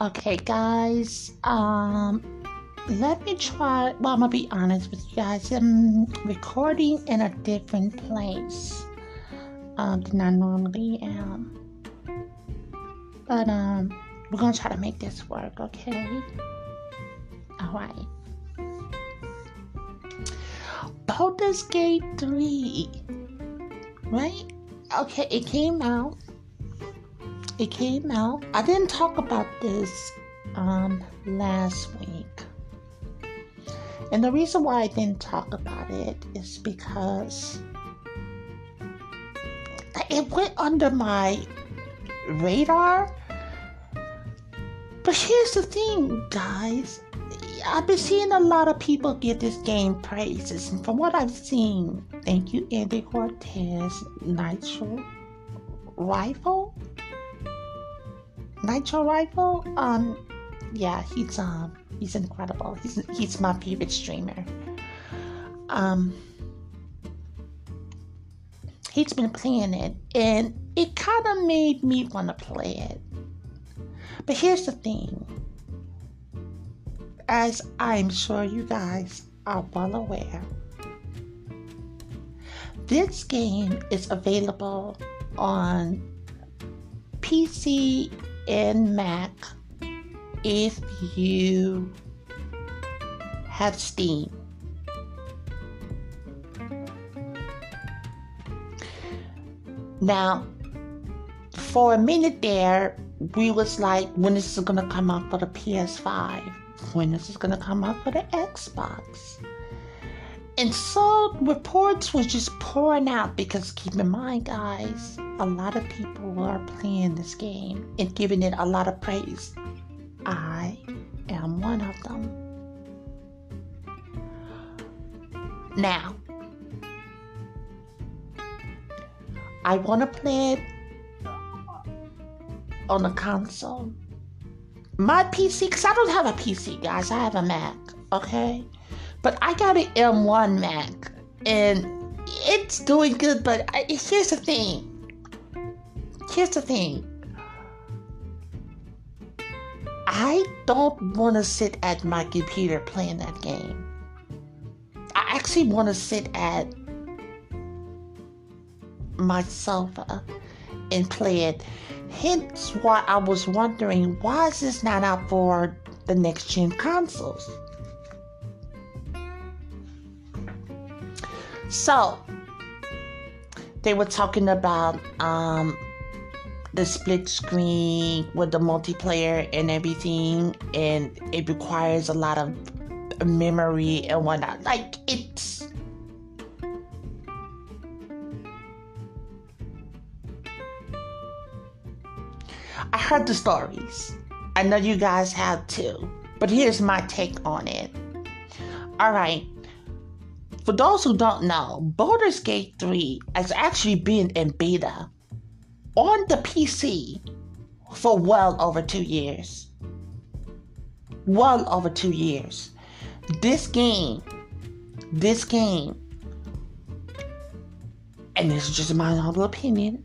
Okay, guys. Um, let me try. Well, I'm gonna be honest with you guys. I'm recording in a different place um, than I normally am. But um, we're gonna try to make this work. Okay. All right. Baldur's Gate 3. Right? Okay, it came out it came out. I didn't talk about this um, last week. And the reason why I didn't talk about it is because it went under my radar. But here's the thing, guys. I've been seeing a lot of people give this game praises, and from what I've seen, thank you, Andy Cortez, Nitro Rifle. Nitro Rifle, um, yeah, he's um, he's incredible. He's he's my favorite streamer. Um, he's been playing it, and it kind of made me want to play it. But here's the thing, as I'm sure you guys are well aware, this game is available on PC in Mac if you have Steam. Now, for a minute there, we was like, when is this gonna come out for the PS5? When is this gonna come out for the Xbox? And so reports was just pouring out because keep in mind, guys, a lot of people are playing this game and giving it a lot of praise. I am one of them. Now, I want to play it on a console. My PC, because I don't have a PC, guys, I have a Mac, okay? But I got an M1 Mac and it's doing good. But I, here's the thing. Here's the thing. I don't want to sit at my computer playing that game. I actually want to sit at my sofa and play it. Hence why I was wondering why is this not out for the next gen consoles? So they were talking about um, the split screen with the multiplayer and everything, and it requires a lot of memory and whatnot. Like it's. I heard the stories. I know you guys have too. But here's my take on it. All right, for those who don't know, Baldur's Gate 3 has actually been in beta on the PC for well over two years. Well over two years. This game, this game, and this is just my humble opinion,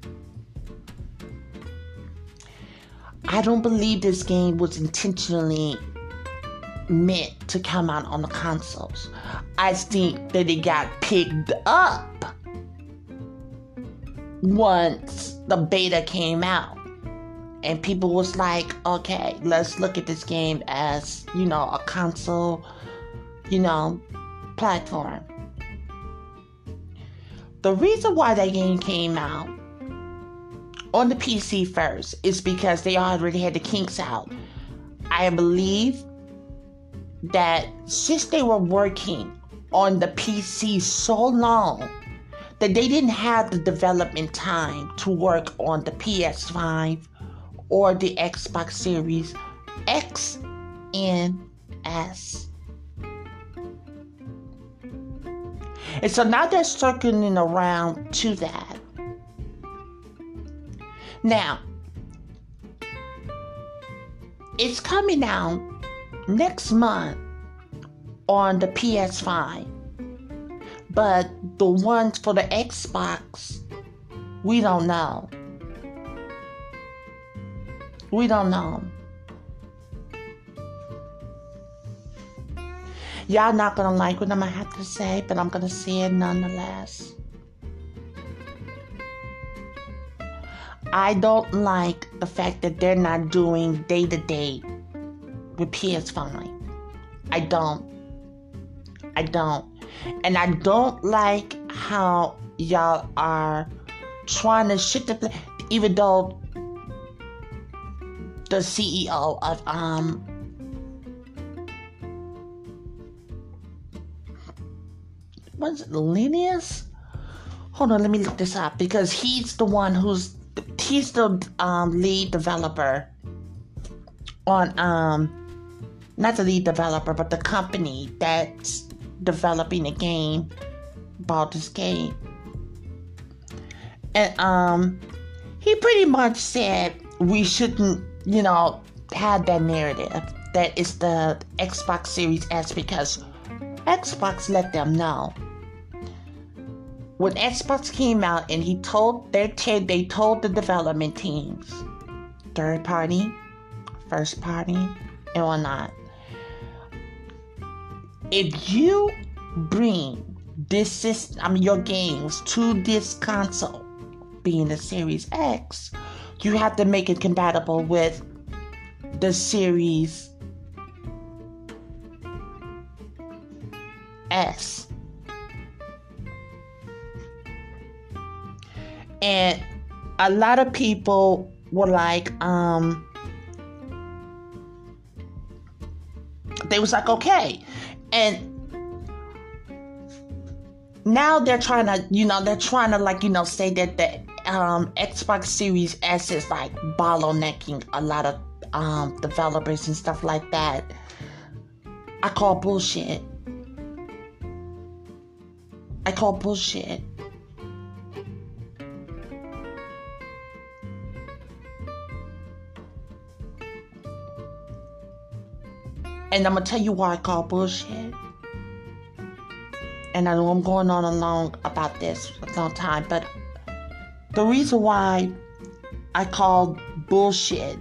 I don't believe this game was intentionally meant to come out on the consoles. I think that it got picked up once the beta came out. And people was like, okay, let's look at this game as, you know, a console, you know, platform. The reason why that game came out on the PC first is because they already had the kinks out. I believe that since they were working on the PC so long that they didn't have the development time to work on the PS5 or the Xbox Series X and S. And so now they're circling around to that. Now, it's coming out next month on the PS5. But the ones for the Xbox, we don't know. We don't know. Y'all not gonna like what I'm gonna have to say, but I'm gonna say it nonetheless. I don't like the fact that they're not doing day to day with PS5. I don't. I don't. And I don't like how y'all are trying to shit the play, even though the CEO of um was it Linus? Hold on, let me look this up because he's the one who's he's the um, lead developer on um not the lead developer but the company that's developing the game Baldur's Gate. And um he pretty much said we shouldn't, you know, have that narrative that it's the Xbox Series S because Xbox let them know when Xbox came out and he told their te- they told the development teams, third party, first party, and whatnot. If you bring this system, I mean your games to this console, being the Series X, you have to make it compatible with the Series S. and a lot of people were like um they was like okay and now they're trying to you know they're trying to like you know say that the um xbox series s is like bottlenecking a lot of um developers and stuff like that. I call bullshit. I call bullshit And I'm gonna tell you why I call bullshit. And I know I'm going on a long about this a long time, but the reason why I call bullshit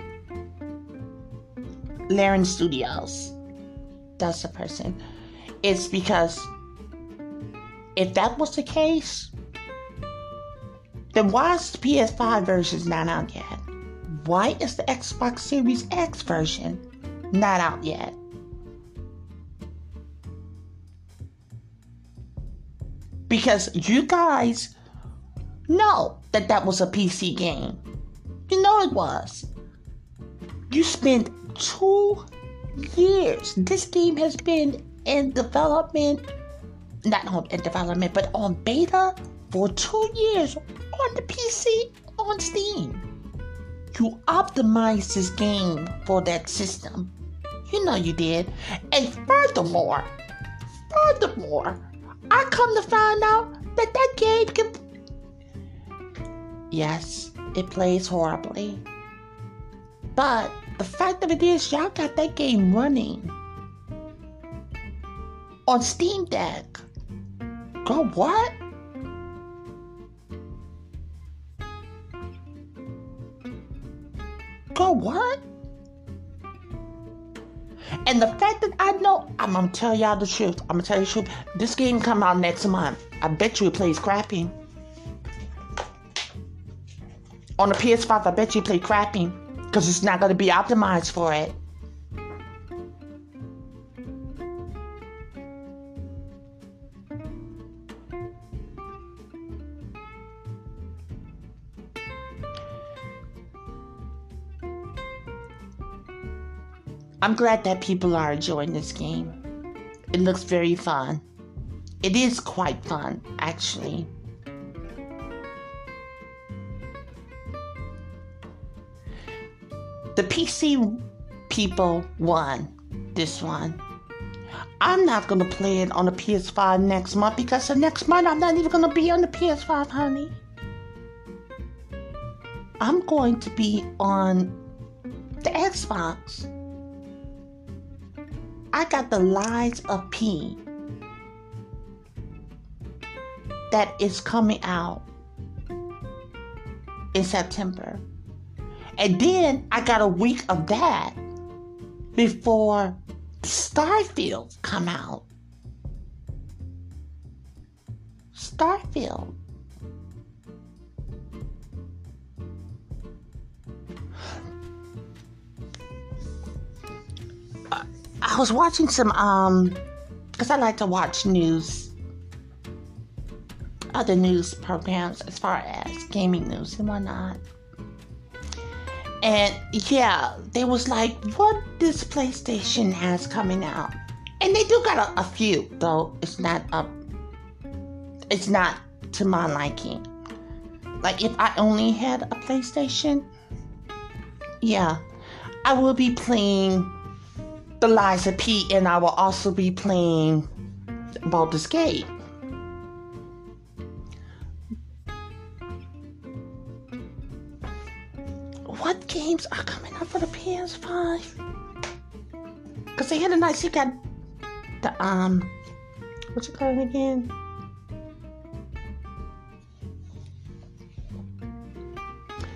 Larian Studios, that's the person, it's because if that was the case, then why is the PS5 version not out yet? Why is the Xbox Series X version not out yet? Because you guys know that that was a PC game. You know it was. You spent two years. This game has been in development, not on in development, but on beta for two years on the PC on Steam. You optimized this game for that system. You know you did. And furthermore, furthermore, I come to find out that that game can. Yes, it plays horribly. But the fact of it is, y'all got that game running on Steam Deck. Go what? Go what? And the fact that I know, I'm gonna tell y'all the truth. I'm gonna tell you the truth. This game come out next month. I bet you it plays crappy. On the PS5, I bet you play crappy. Because it's not gonna be optimized for it. I'm glad that people are enjoying this game. It looks very fun. It is quite fun, actually. the PC people won this one. I'm not gonna play it on the PS5 next month because the next month I'm not even gonna be on the PS5, honey. I'm going to be on the Xbox. I got the Lies of P that is coming out in September. And then I got a week of that before Starfield come out. Starfield. I was watching some um because I like to watch news other news programs as far as gaming news and whatnot. And yeah, they was like, what this PlayStation has coming out. And they do got a, a few, though it's not up it's not to my liking. Like if I only had a PlayStation, yeah, I will be playing the of P and I will also be playing Baldur's Gate. What games are coming up for the PS5? Cause they had a nice you got the um what's it again?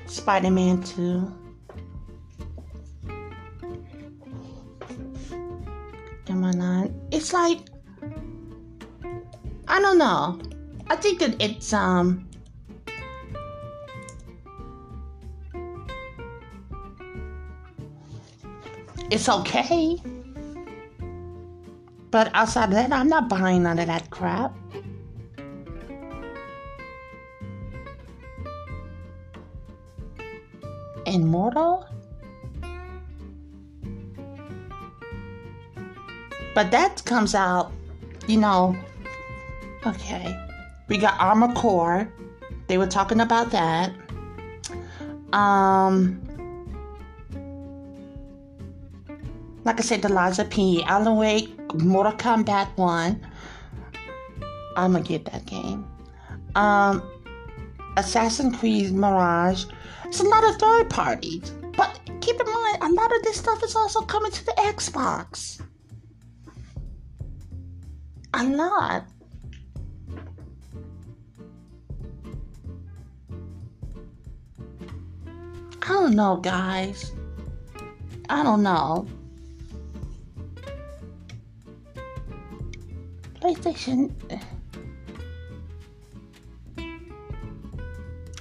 Spider-Man 2. Not? It's like I don't know. I think that it's um it's okay. But outside of that, I'm not buying none of that crap. Immortal? But that comes out, you know. Okay. We got Armored Core. They were talking about that. Um, like I said, the P, Alan Wake, Mortal Kombat 1. I'm gonna get that game. Um, Assassin's Creed Mirage. It's a lot of third parties. But keep in mind, a lot of this stuff is also coming to the Xbox. A not. I don't know, guys. I don't know. PlayStation.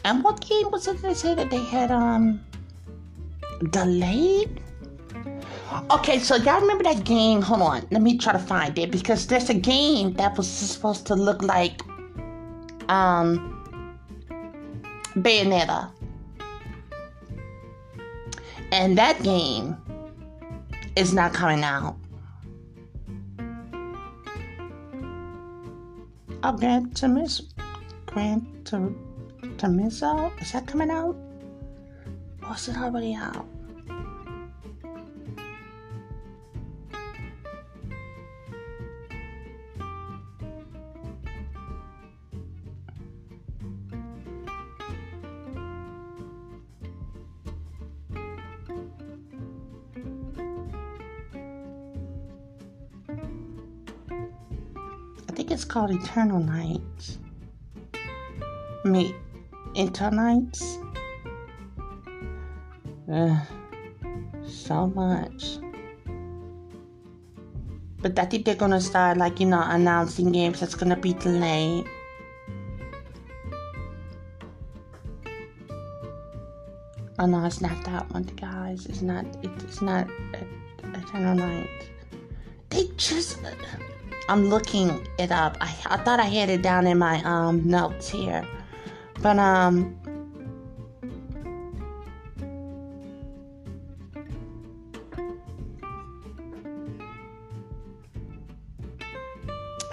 And what game was it they said that they had um delayed? Okay, so y'all remember that game? Hold on, let me try to find it because there's a game that was supposed to look like um Bayonetta. And that game is not coming out. Oh, Gran Turismo. Gran Turismo? Is that coming out? Or is it already out? Called Eternal Nights. Me, Eternal Nights. Uh, so much. But I think they're gonna start like you know announcing games that's gonna be delayed. Oh no, it's not that one, guys. It's not. It's not Eternal Nights. They just. I'm looking it up. I, I thought I had it down in my um notes here. But um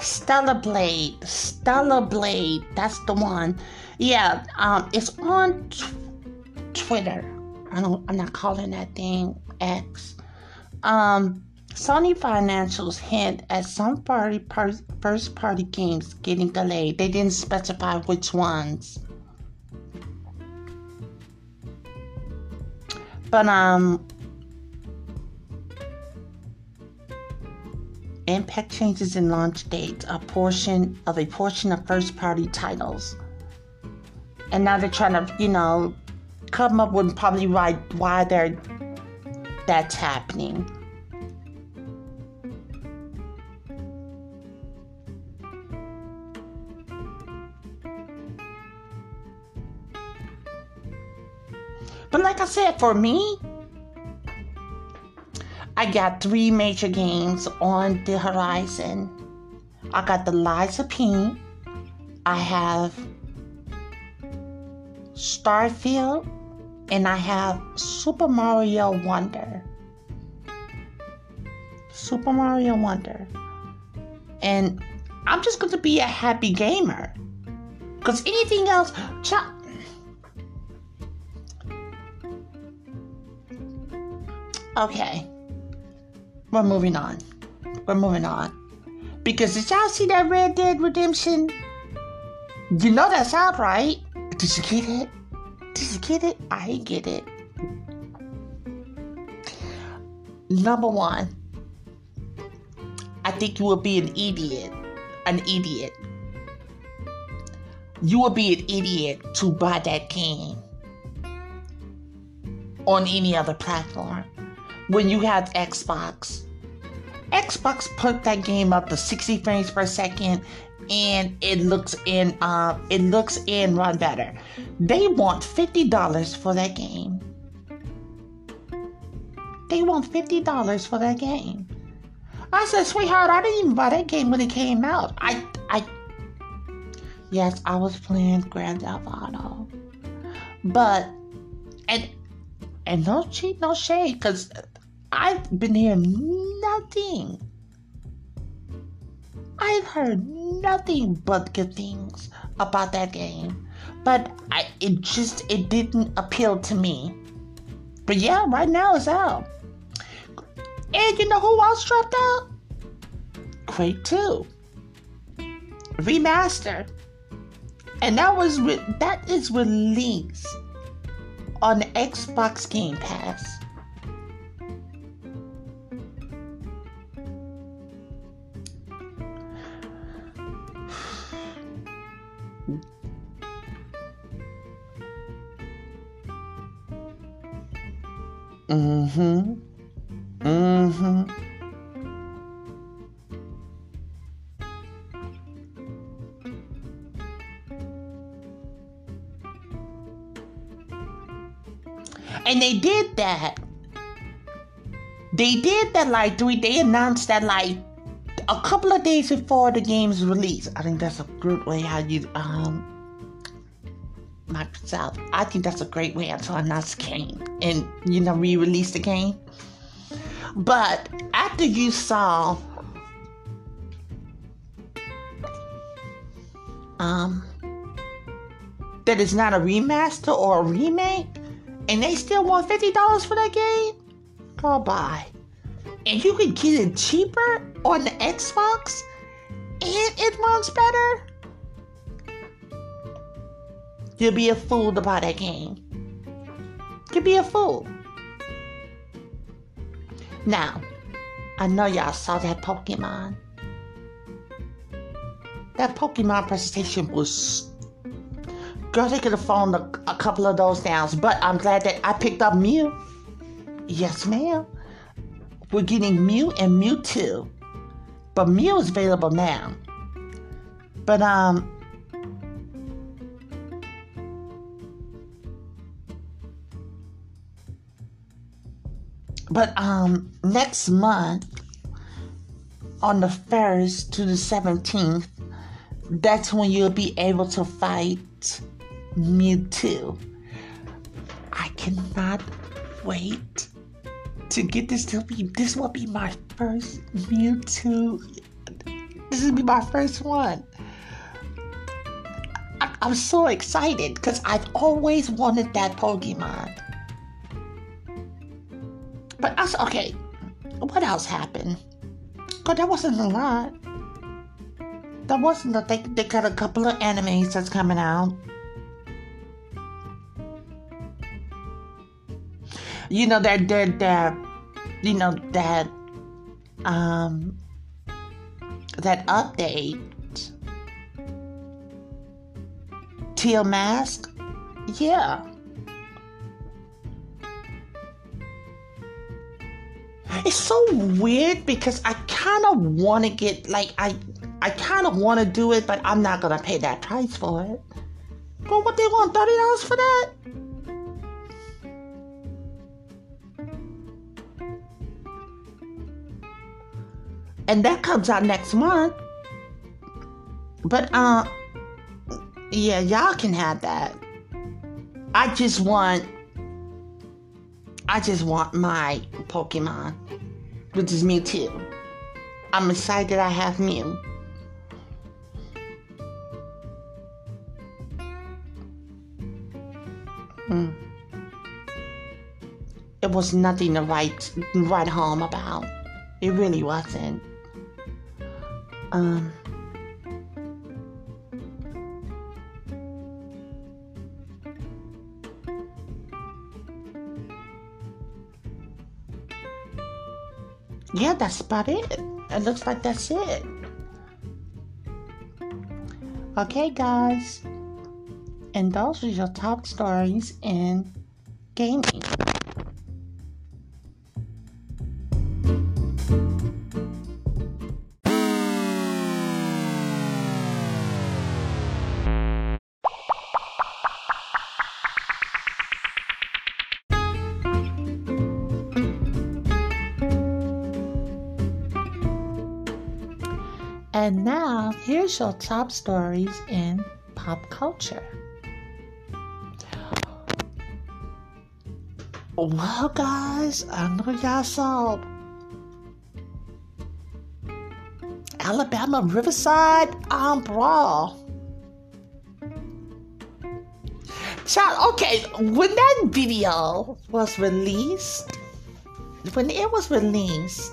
Stellar Blade. Stellar Blade. That's the one. Yeah, um it's on t- Twitter. I don't. I'm not calling that thing X. Um, Sony financials hint at some party per, first party games getting delayed. They didn't specify which ones. But um Impact changes in launch dates a portion of a portion of first party titles. And now they're trying to, you know, come up with probably why why they're that's happening. But like I said, for me, I got three major games on the horizon. I got the of P. I have Starfield, and I have Super Mario Wonder. Super Mario Wonder. And I'm just going to be a happy gamer. Because anything else, Okay. We're moving on. We're moving on. Because did y'all see that Red Dead Redemption? You know that's out, right? Did you get it? Did you get it? I get it. Number one, I think you will be an idiot. An idiot. You will be an idiot to buy that game on any other platform when you have Xbox. Xbox put that game up to 60 frames per second and it looks in uh, it looks and run better. They want $50 for that game. They want $50 for that game. I said, sweetheart, I didn't even buy that game when it came out. I I Yes, I was playing Grand Theft Auto. But and and no cheat, no shade, because I've been hearing nothing. I've heard nothing but good things about that game. But I it just it didn't appeal to me. But yeah, right now it's out. And you know who else dropped out? Quake 2. Remaster. And that was re- that is released on Xbox Game Pass. Mm-hmm. Mm-hmm. And they did that. They did that like three. They announced that like a couple of days before the game's release. I think that's a good way how you um myself. I think that's a great way to announce the game and you know re-release the game. But after you saw um that it's not a remaster or a remake, and they still want fifty dollars for that game, go buy. And you can get it cheaper on the Xbox, and it runs better You'll be a fool to buy that game. You'll be a fool. Now, I know y'all saw that Pokemon. That Pokemon presentation was. Girl, they could have phoned a, a couple of those downs, but I'm glad that I picked up Mew. Yes, ma'am. We're getting Mew and Mewtwo. But Mew is available now. But um But um, next month, on the 1st to the 17th, that's when you'll be able to fight Mewtwo. I cannot wait to get this to be. This will be my first Mewtwo. This will be my first one. I, I'm so excited because I've always wanted that Pokemon. But also, okay, what else happened? God, that wasn't a lot. That wasn't a, they, they got a couple of animes that's coming out. You know, that, that, that, you know, that, um, that update. Teal Mask? Yeah. It's so weird because I kind of want to get like I I kind of want to do it, but I'm not gonna pay that price for it. But what they want thirty dollars for that? And that comes out next month. But uh, yeah, y'all can have that. I just want I just want my Pokemon, which is Mewtwo. I'm excited I have Mew. Hmm. It was nothing to write write home about. It really wasn't. Um. yeah, that's about it. It looks like that's it. Okay, guys. And those are your top stories in gaming. And now, here's your top stories in pop culture. Well, guys, I know y'all saw Alabama Riverside um, Brawl. Child, okay, when that video was released, when it was released,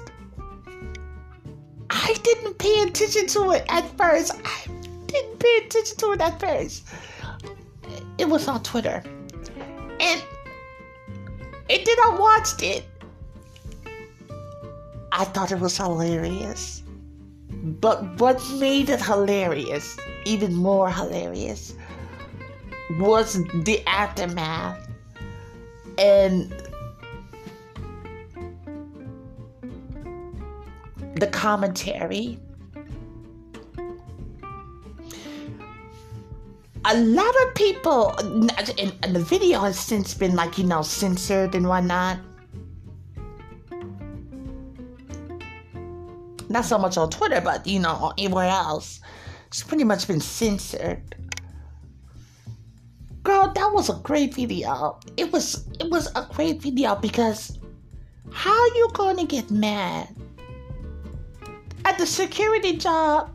I didn't pay attention to it at first. I didn't pay attention to it at first. It was on Twitter. And and then I watched it. I thought it was hilarious. But what made it hilarious, even more hilarious, was the aftermath and the commentary. A lot of people, and, and the video has since been like, you know, censored and whatnot. Not so much on Twitter, but, you know, anywhere else. It's pretty much been censored. Girl, that was a great video. It was it was a great video because how are you gonna get mad at the security job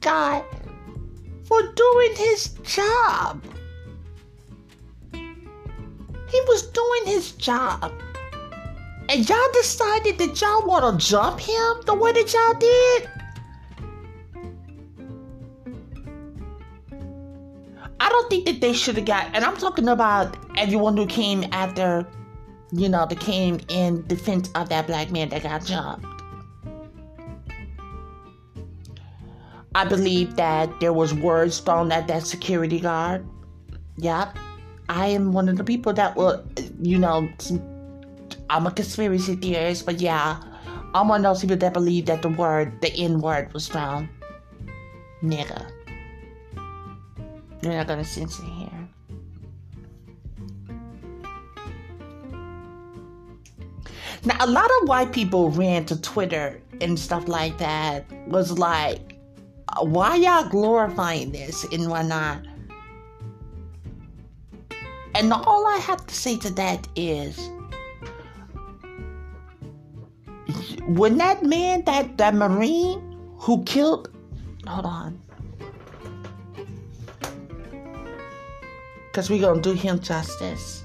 guy for doing his job. He was doing his job. And y'all decided that y'all want to jump him the way that y'all did? I don't think that they should have got, and I'm talking about everyone who came after, you know, that came in defense of that black man that got jumped. I believe that there was words thrown at that security guard. Yep. I am one of the people that will, you know, I'm a conspiracy theorist, but yeah, I'm one of those people that believe that the word, the N word, was thrown. Nigga. You're not gonna censor here. Now, a lot of white people ran to Twitter and stuff like that. Was like, why y'all glorifying this and whatnot? And all I have to say to that is when that man, that, that Marine who killed, hold on. Because we're going to do him justice.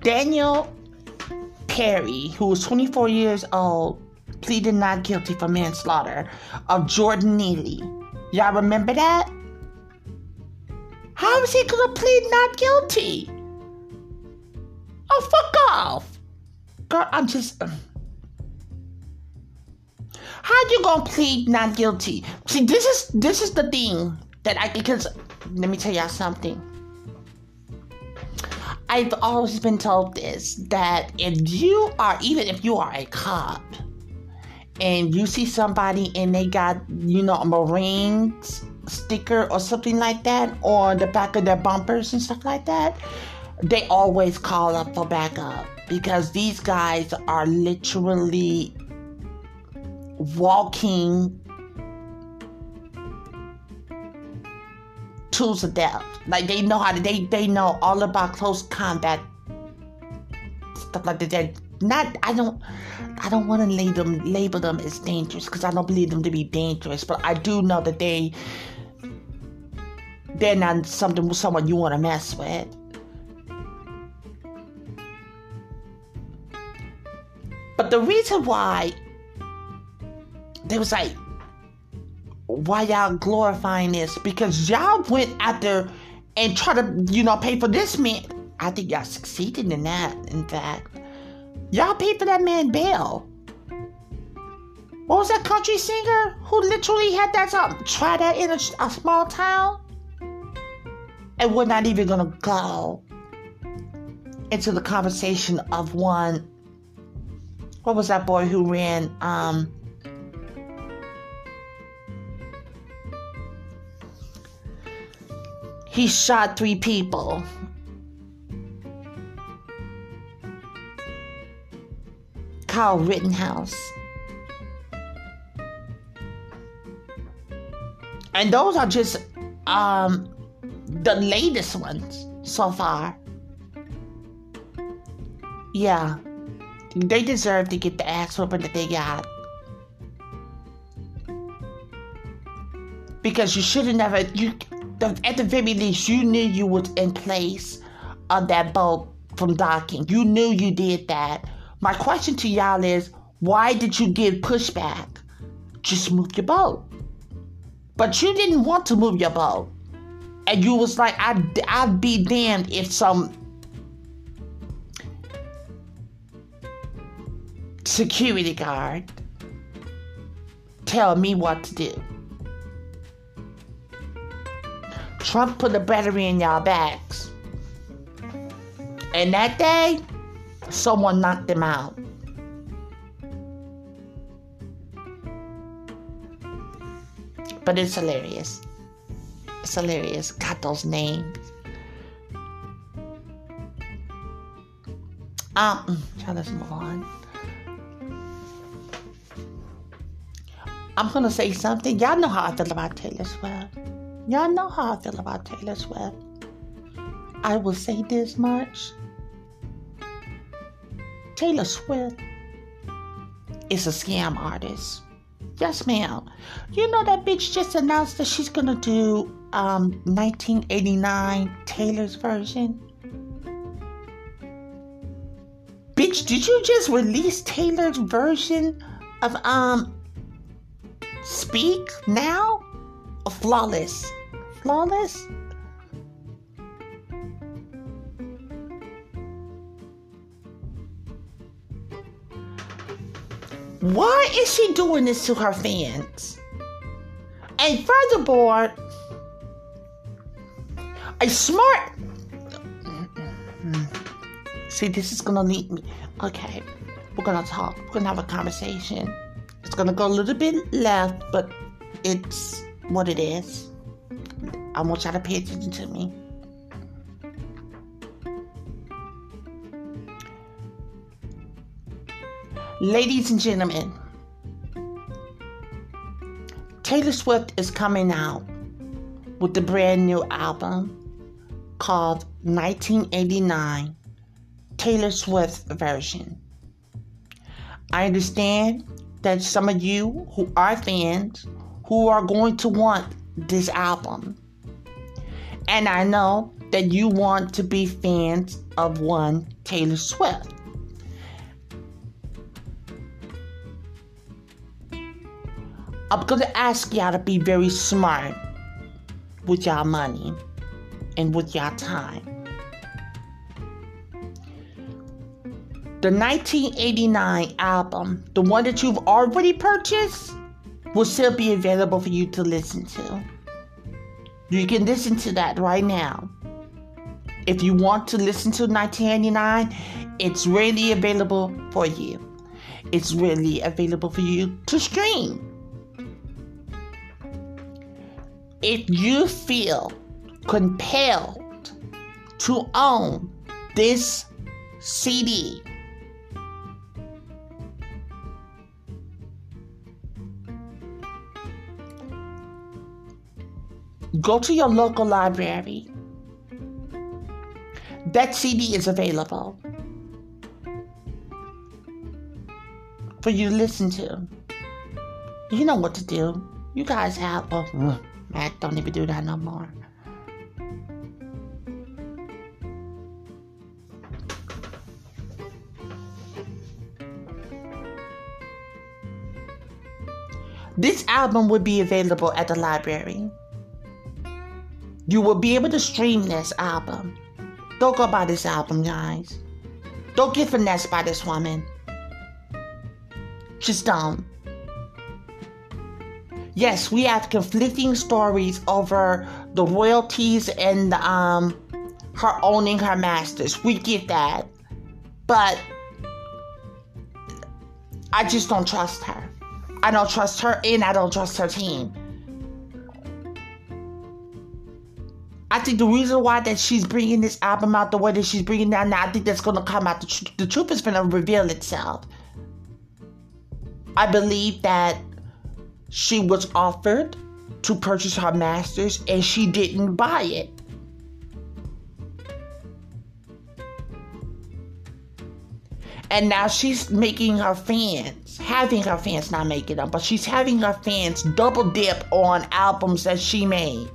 Daniel Penny, who was 24 years old, pleaded not guilty for manslaughter of Jordan Neely. Y'all remember that? How is he gonna plead not guilty? Oh, fuck off. Girl, I'm just. Um, how you gonna plead not guilty? See, this is this is the thing that I because let me tell y'all something. I've always been told this that if you are even if you are a cop and you see somebody and they got you know a Marines sticker or something like that on the back of their bumpers and stuff like that, they always call up for backup because these guys are literally walking tools of death. Like they know how to they they know all about close combat stuff like that. Not I don't I don't want to label them label them as dangerous because I don't believe them to be dangerous, but I do know that they they're not something someone you want to mess with. But the reason why they was like, why y'all glorifying this? Because y'all went out there and try to, you know, pay for this man. I think y'all succeeded in that, in fact. Y'all paid for that man bail. What was that country singer who literally had that song? try that in a, a small town? And we're not even gonna go into the conversation of one. What was that boy who ran? Um, he shot three people. Kyle Rittenhouse. And those are just um the latest ones so far. Yeah. They deserve to get the ass whooping that they got. Because you should have never you at the very least you knew you was in place of that boat from docking. You knew you did that. My question to y'all is why did you give pushback? Just move your boat. But you didn't want to move your boat and you was like, I'd, I'd be damned if some security guard tell me what to do. Trump put a battery in y'all backs. And that day, someone knocked him out. But it's hilarious. It's hilarious. Got those names. Um, let's move on. I'm gonna say something. Y'all know how I feel about Taylor Swift. Y'all know how I feel about Taylor Swift. I will say this much. Taylor Swift is a scam artist. Yes, ma'am. You know that bitch just announced that she's gonna do um 1989 Taylor's version. Bitch, did you just release Taylor's version of um Speak now? Flawless. Flawless? Why is she doing this to her fans? And furthermore, a smart. See, this is gonna lead me. Okay, we're gonna talk. We're gonna have a conversation. It's gonna go a little bit left, but it's what it is. I want y'all to pay attention to me. Ladies and gentlemen, Taylor Swift is coming out with a brand new album called 1989 Taylor Swift version. I understand that some of you who are fans who are going to want this album. And I know that you want to be fans of one Taylor Swift. I'm gonna ask y'all to be very smart with y'all money and with y'all time. The 1989 album, the one that you've already purchased, will still be available for you to listen to. You can listen to that right now. If you want to listen to 1989, it's really available for you. It's really available for you to stream. If you feel compelled to own this CD, go to your local library. That CD is available for you to listen to. You know what to do. You guys have. Oh, Matt, mm. don't even do that no more. This album would be available at the library. You will be able to stream this album. Don't go buy this album, guys. Don't get finessed by this woman. Just don't. Yes, we have conflicting stories over the royalties and um, her owning her masters. We get that. But I just don't trust her. I don't trust her and I don't trust her team. I think the reason why that she's bringing this album out the way that she's bringing it out now, I think that's to come out. The, tr- the truth is to reveal itself. I believe that she was offered to purchase her masters and she didn't buy it. And now she's making her fans, having her fans not making them, but she's having her fans double dip on albums that she made.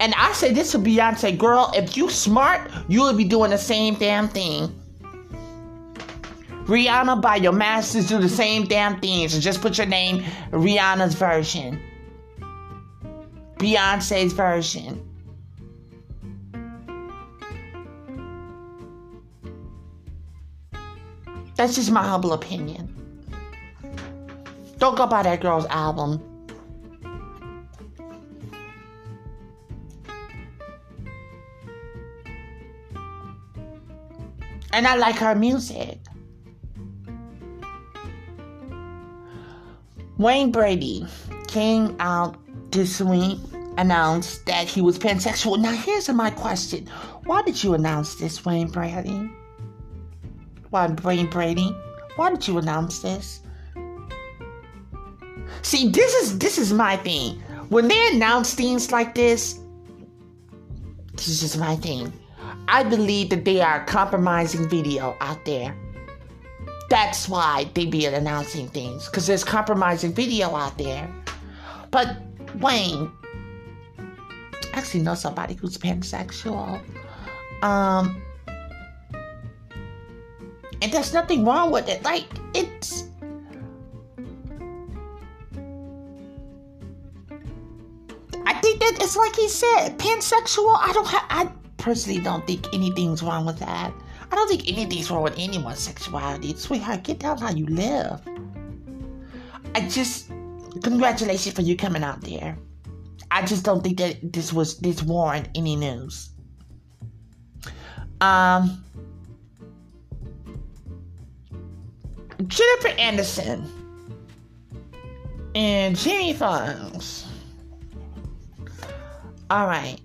And I say this to Beyonce, girl, if you smart, you would be doing the same damn thing. Rihanna, buy your masters, do the same damn things. And just put your name Rihanna's version. Beyonce's version. That's just my humble opinion. Don't go buy that girl's album. And I like her music. Wayne Brady came out this week, announced that he was pansexual. Now, here's my question Why did you announce this, Wayne Brady? Why, Wayne Brady? Why did you announce this? See, this is this is my thing. When they announce things like this, this is my thing. I believe that they are compromising video out there. That's why they be announcing things, because there's compromising video out there. But Wayne, I actually know somebody who's pansexual. Um, and there's nothing wrong with it. Like, it's. I think that it's like he said, pansexual. I don't have. I personally don't think anything's wrong with that. I don't think anything's wrong with anyone's sexuality. Sweetheart, get down how you live. I just congratulations for you coming out there. I just don't think that this was this warrant any news. Um Jennifer Anderson and Jimmy Foxx. All right.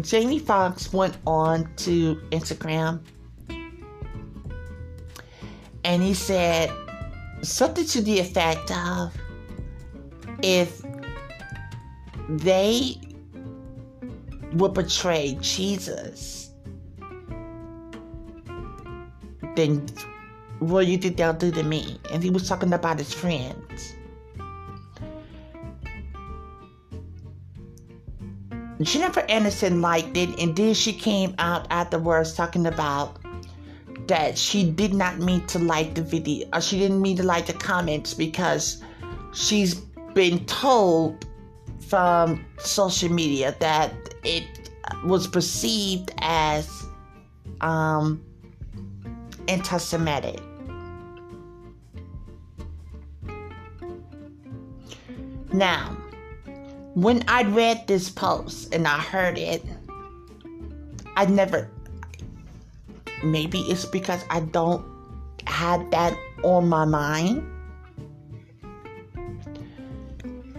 Jamie Foxx went on to Instagram and he said something to the effect of if they would betray Jesus, then what do you think they'll do to me? And he was talking about his friends. Jennifer Aniston liked it, and then she came out afterwards talking about that she did not mean to like the video, or she didn't mean to like the comments because she's been told from social media that it was perceived as um, anti-Semitic. Now, when I read this post and I heard it, I never. Maybe it's because I don't have that on my mind.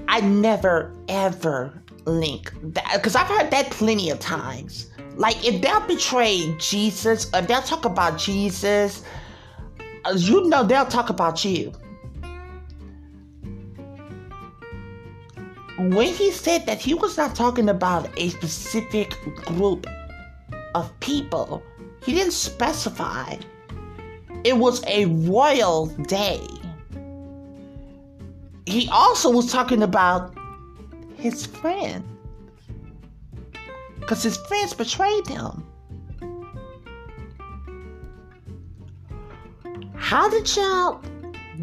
I never ever link that because I've heard that plenty of times. Like if they'll betray Jesus if they'll talk about Jesus, uh, you know they'll talk about you. When he said that he was not talking about a specific group of people, he didn't specify. It was a royal day. He also was talking about his friend. Because his friends betrayed him. How did y'all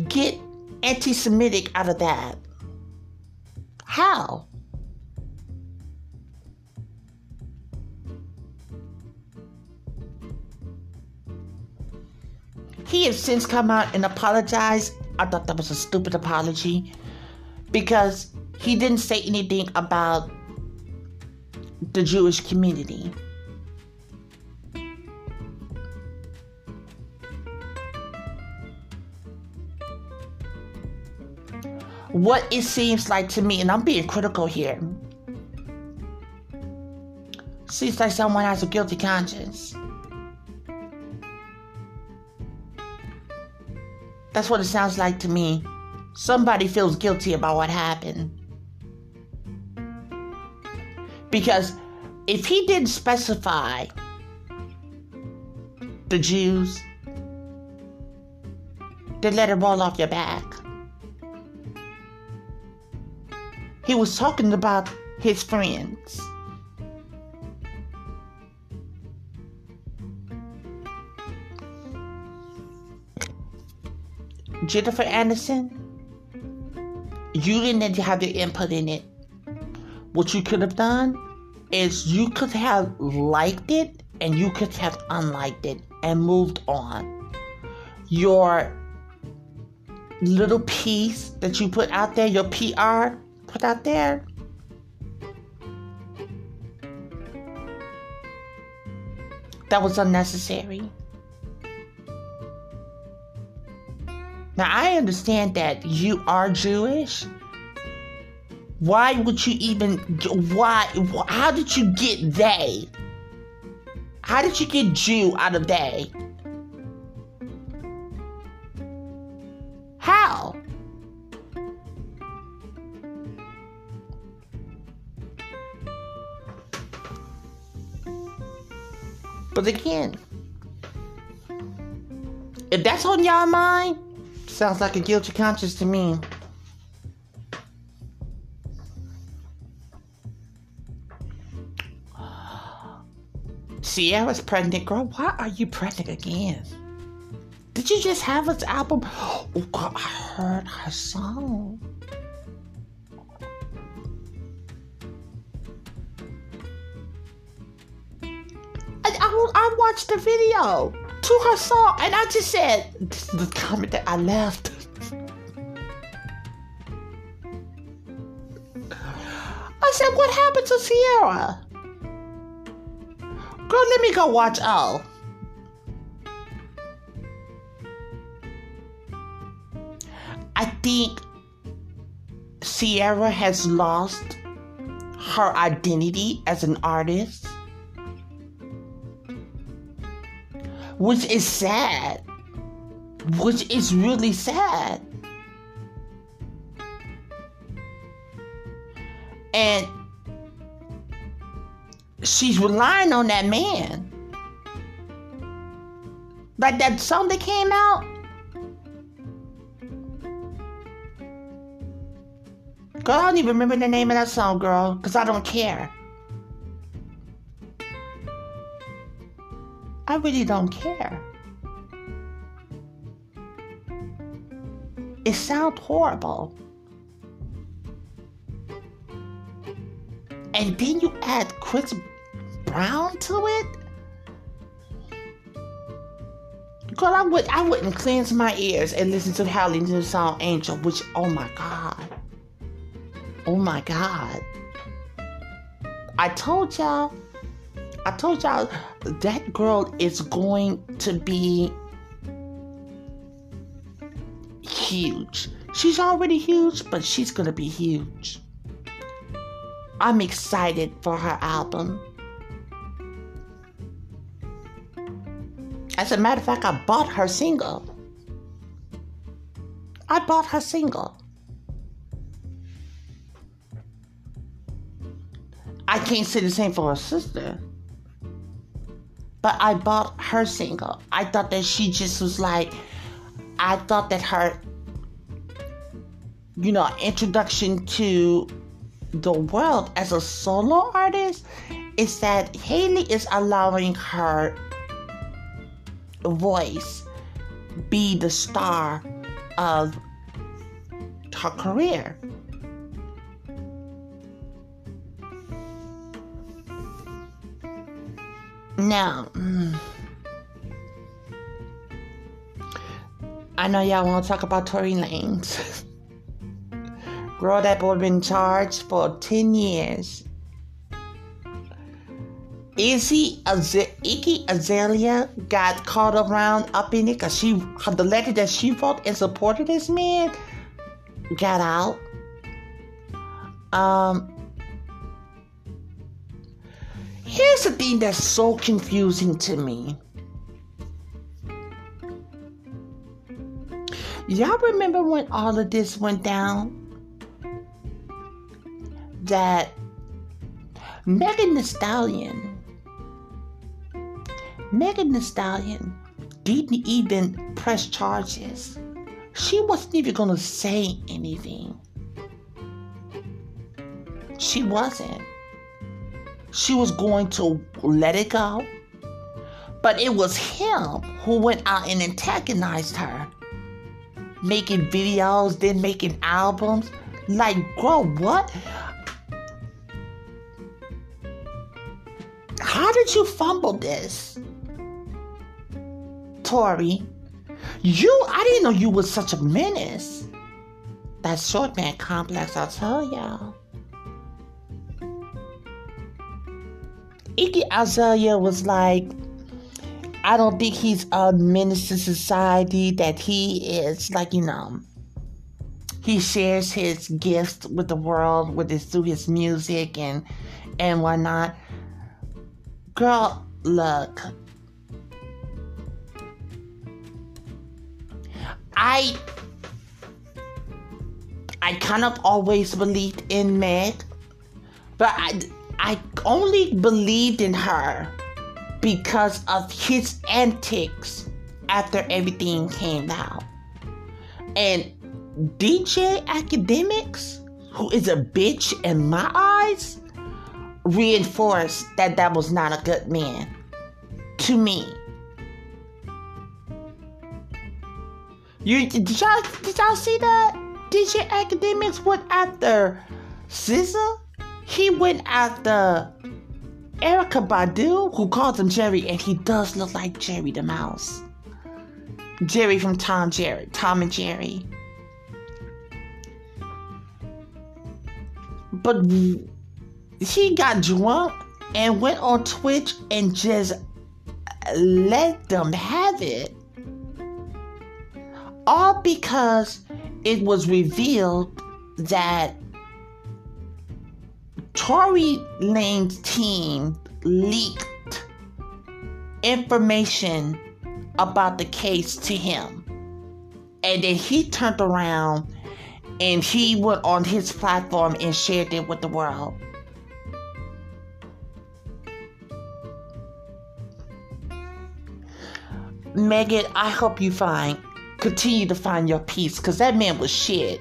get anti Semitic out of that? How? He has since come out and apologized. I thought that was a stupid apology because he didn't say anything about the Jewish community. What it seems like to me, and I'm being critical here, seems like someone has a guilty conscience. That's what it sounds like to me. Somebody feels guilty about what happened. Because if he didn't specify the Jews, then let it roll off your back. He was talking about his friends. Jennifer Anderson, you didn't have your input in it. What you could have done is you could have liked it and you could have unliked it and moved on. Your little piece that you put out there, your PR, put out there. That was unnecessary. Now, I understand that you are Jewish. Why would you even, why, how did you get they? How did you get Jew out of they? How? But again, if that's on y'all mind, sounds like a guilty conscience to me. Ciara's pregnant, girl. Why are you pregnant again? Did you just have this album? Oh, God, I heard her song. Watched the video to her song, and I just said this is the comment that I left. I said, "What happened to Ciara? Girl, let me go watch Oh. I think Ciara has lost her identity as an artist. Which is sad. Which is really sad. And she's relying on that man. Like that song that came out. Girl, I don't even remember the name of that song, girl, because I don't care. I really don't care. It sounds horrible. And then you add Chris Brown to it? Girl, I would I wouldn't cleanse my ears and listen to Halle's new song Angel, which oh my god. Oh my god. I told y'all, I told y'all that girl is going to be huge. She's already huge, but she's gonna be huge. I'm excited for her album. As a matter of fact, I bought her single. I bought her single. I can't say the same for her sister. But I bought her single. I thought that she just was like, I thought that her, you know, introduction to the world as a solo artist is that Haley is allowing her voice be the star of her career. Now, mm, I know y'all want to talk about Tory Lanez. Girl, that boy been charged for 10 years. Izzy Az- Iggy Azalea got caught around up in it because she the lady that she wrote and supported this man got out. Um, here's the thing that's so confusing to me. Y'all remember when all of this went down? That Megan Thee Stallion Megan Thee Stallion didn't even press charges. She wasn't even to say anything. She wasn't. She was going to let it go. But it was him who went out and antagonized her. Making videos, then making albums. Like, bro, what? How did you fumble this? Tory. You, I didn't know you was such a menace. That short man complex, I'll tell y'all. Iggy Azalea was like, I don't think he's a to society, that he is like, you know, he shares his gifts with the world with his through his music and and whatnot. Girl, look, I I kind of always believed in Meg, but I I only believed in her because of his antics after everything came out. And DJ Akademiks, who is a bitch in my eyes, reinforced that that was not a good man to me. You did y'all did y'all see that? DJ Akademiks went after SZA. He went after Erykah Badu, who calls him Jerry, and he does look like Jerry the Mouse. Jerry from Tom Jerry, Tom and Jerry. But he got drunk and went on Twitch and just let them have it all because it was revealed that Tory Lanez team leaked information about the case to him. And then he turned around and he went on his platform and shared it with the world. Megan, I hope you find continue to find your peace because that man was shit.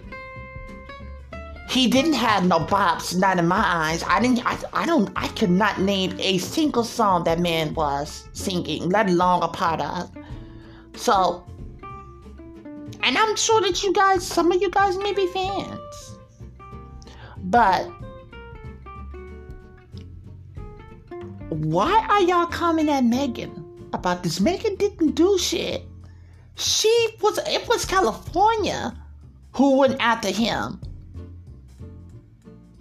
He didn't have no bops, not in my eyes. I didn't. I, I don't. I could not name a single song that man was singing, let alone a part of. So, and I'm sure that you guys, some of you guys may be fans, but why are y'all coming at Megan about this? Megan didn't do shit. She was. It was California who went after him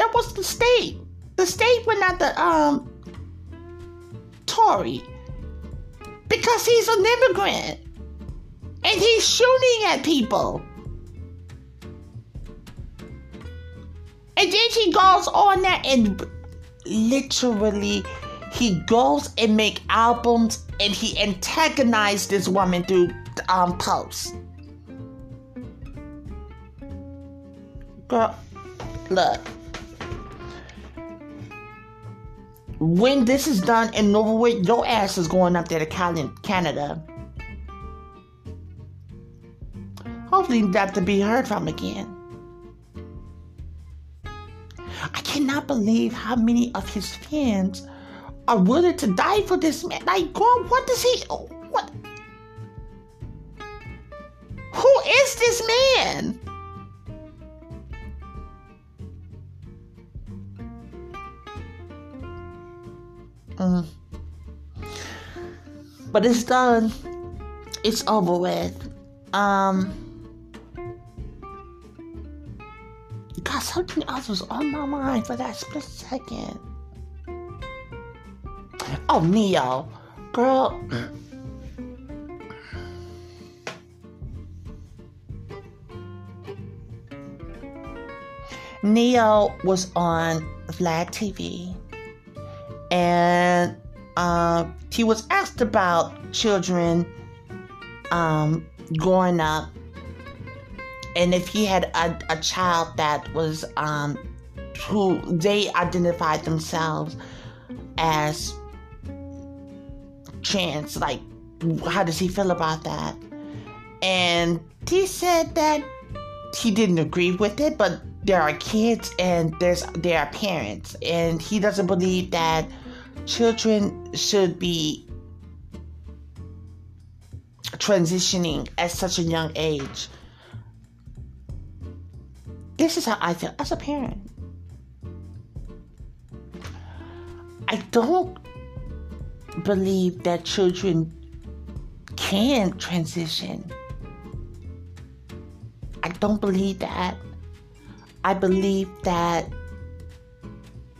it was the state. The state went after um Tory because he's an immigrant and he's shooting at people. And then he goes on that and literally he goes and make albums and he antagonized this woman through um posts. Girl, look. When this is done and over with, your ass is going up there to Canada. Hopefully, not to be heard from again. I cannot believe how many of his fans are willing to die for this man. Like, God, what does he? What? Who is this man? Mm. But it's done. It's over with. Um. God, something else was on my mind for that split second. Oh, Ne-Yo. Girl. Ne-Yo was on Vlad TV and uh, he was asked about children um, growing up and if he had a, a child that was um, who they identified themselves as trans like how does he feel about that? And he said that he didn't agree with it but there are kids and there's there are parents and he doesn't believe that children should be transitioning at such a young age. This is how I feel as a parent. I don't believe that children can transition. I don't believe that. I believe that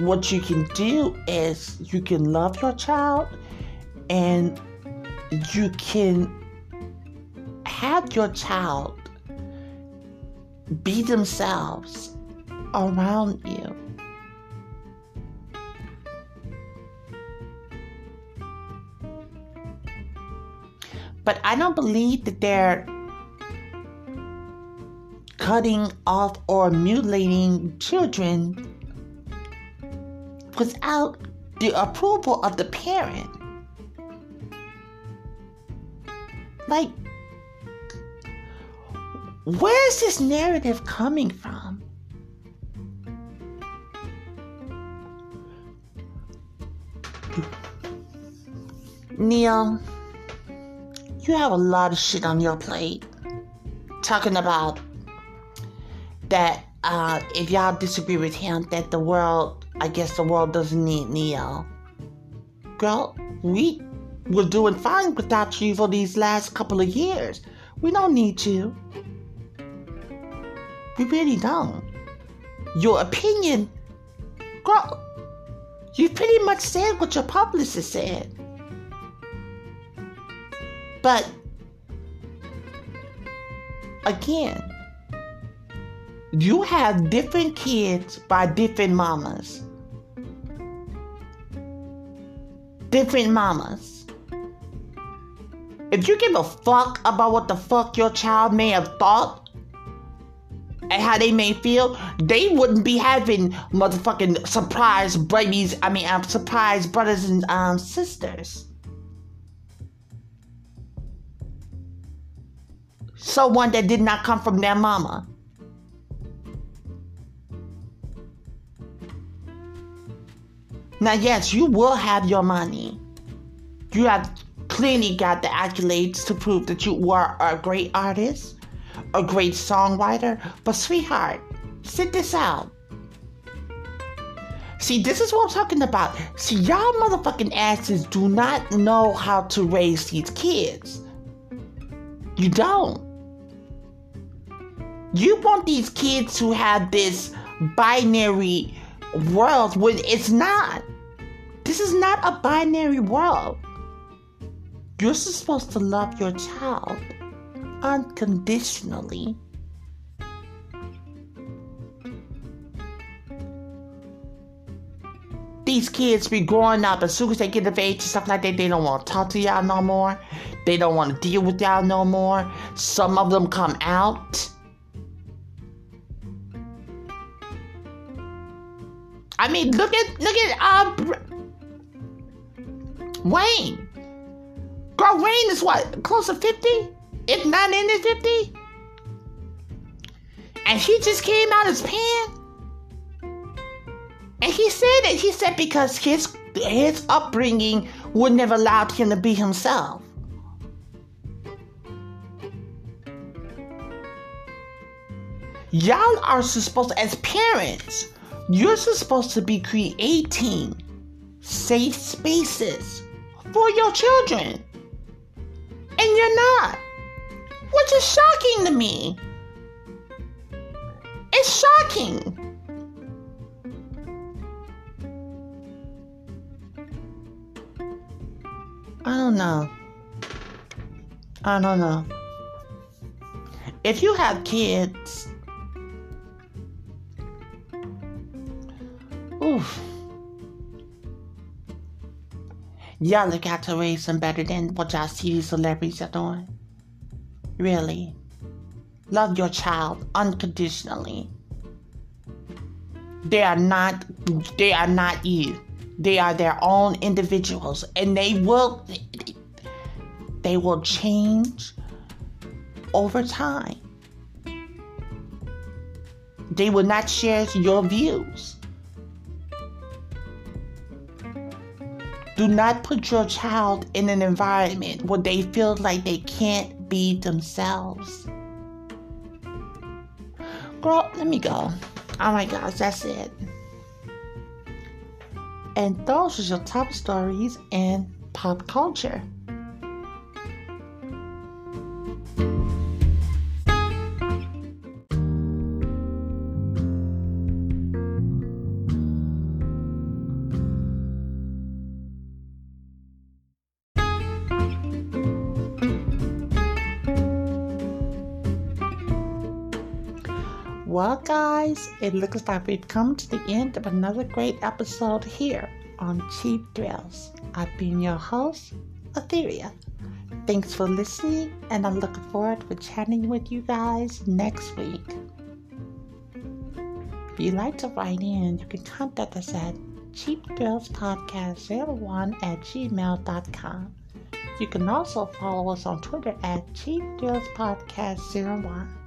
what you can do is you can love your child and you can have your child be themselves around you. But I don't believe that they're cutting off or mutilating children without the approval of the parent. Like, where's this narrative coming from? Ne-Yo, you have a lot of shit on your plate. Talking about that uh, if y'all disagree with him, that the world I guess the world doesn't need Ne-Yo. Girl, we were doing fine without you for these last couple of years. We don't need you. We really don't. Your opinion, girl, you pretty much said what your publicist said. But again, you have different kids by different mamas. different mamas. If you give a fuck about what the fuck your child may have thought and how they may feel, they wouldn't be having motherfucking surprise babies. I mean, um, surprise brothers and um, sisters. Someone that did not come from their mama. Now, yes, you will have your money. You have clearly got the accolades to prove that you are a great artist, a great songwriter. But, sweetheart, sit this out. See, this is what I'm talking about. See, y'all motherfucking asses do not know how to raise these kids. You don't. You want these kids to have this binary world when it's not. This is not a binary world. You're supposed to love your child unconditionally. These kids be growing up as soon as they get of age and stuff like that, they don't want to talk to y'all no more. They don't want to deal with y'all no more. Some of them come out. I mean, look at look at uh, Wayne. Girl, Wayne is what close to fifty, if not in his fifty, and he just came out his pen. And he said it. He said because his his upbringing wouldn't have allowed him to be himself. Y'all are supposed as parents, you're supposed to be creating safe spaces for your children. And you're not. Which is shocking to me. It's shocking. I don't know. I don't know. If you have kids, oof. Y'all look out to raise them better than what y'all see these celebrities are doing. Really. Love your child unconditionally. They are not they are not you. They are their own individuals and they will they will change over time. They will not share your views. Do not put your child in an environment where they feel like they can't be themselves. Girl, let me go. Oh my gosh, that's it. And those are your top stories in pop culture. Well, guys, it looks like we've come to the end of another great episode here on Cheap Thrills. I've been your host, Etheria. Thanks for listening, and I'm looking forward to chatting with you guys next week. If you'd like to write in, you can contact us at cheapthrillspodcast01 at gmail.com. You can also follow us on Twitter at cheapthrillspodcast01.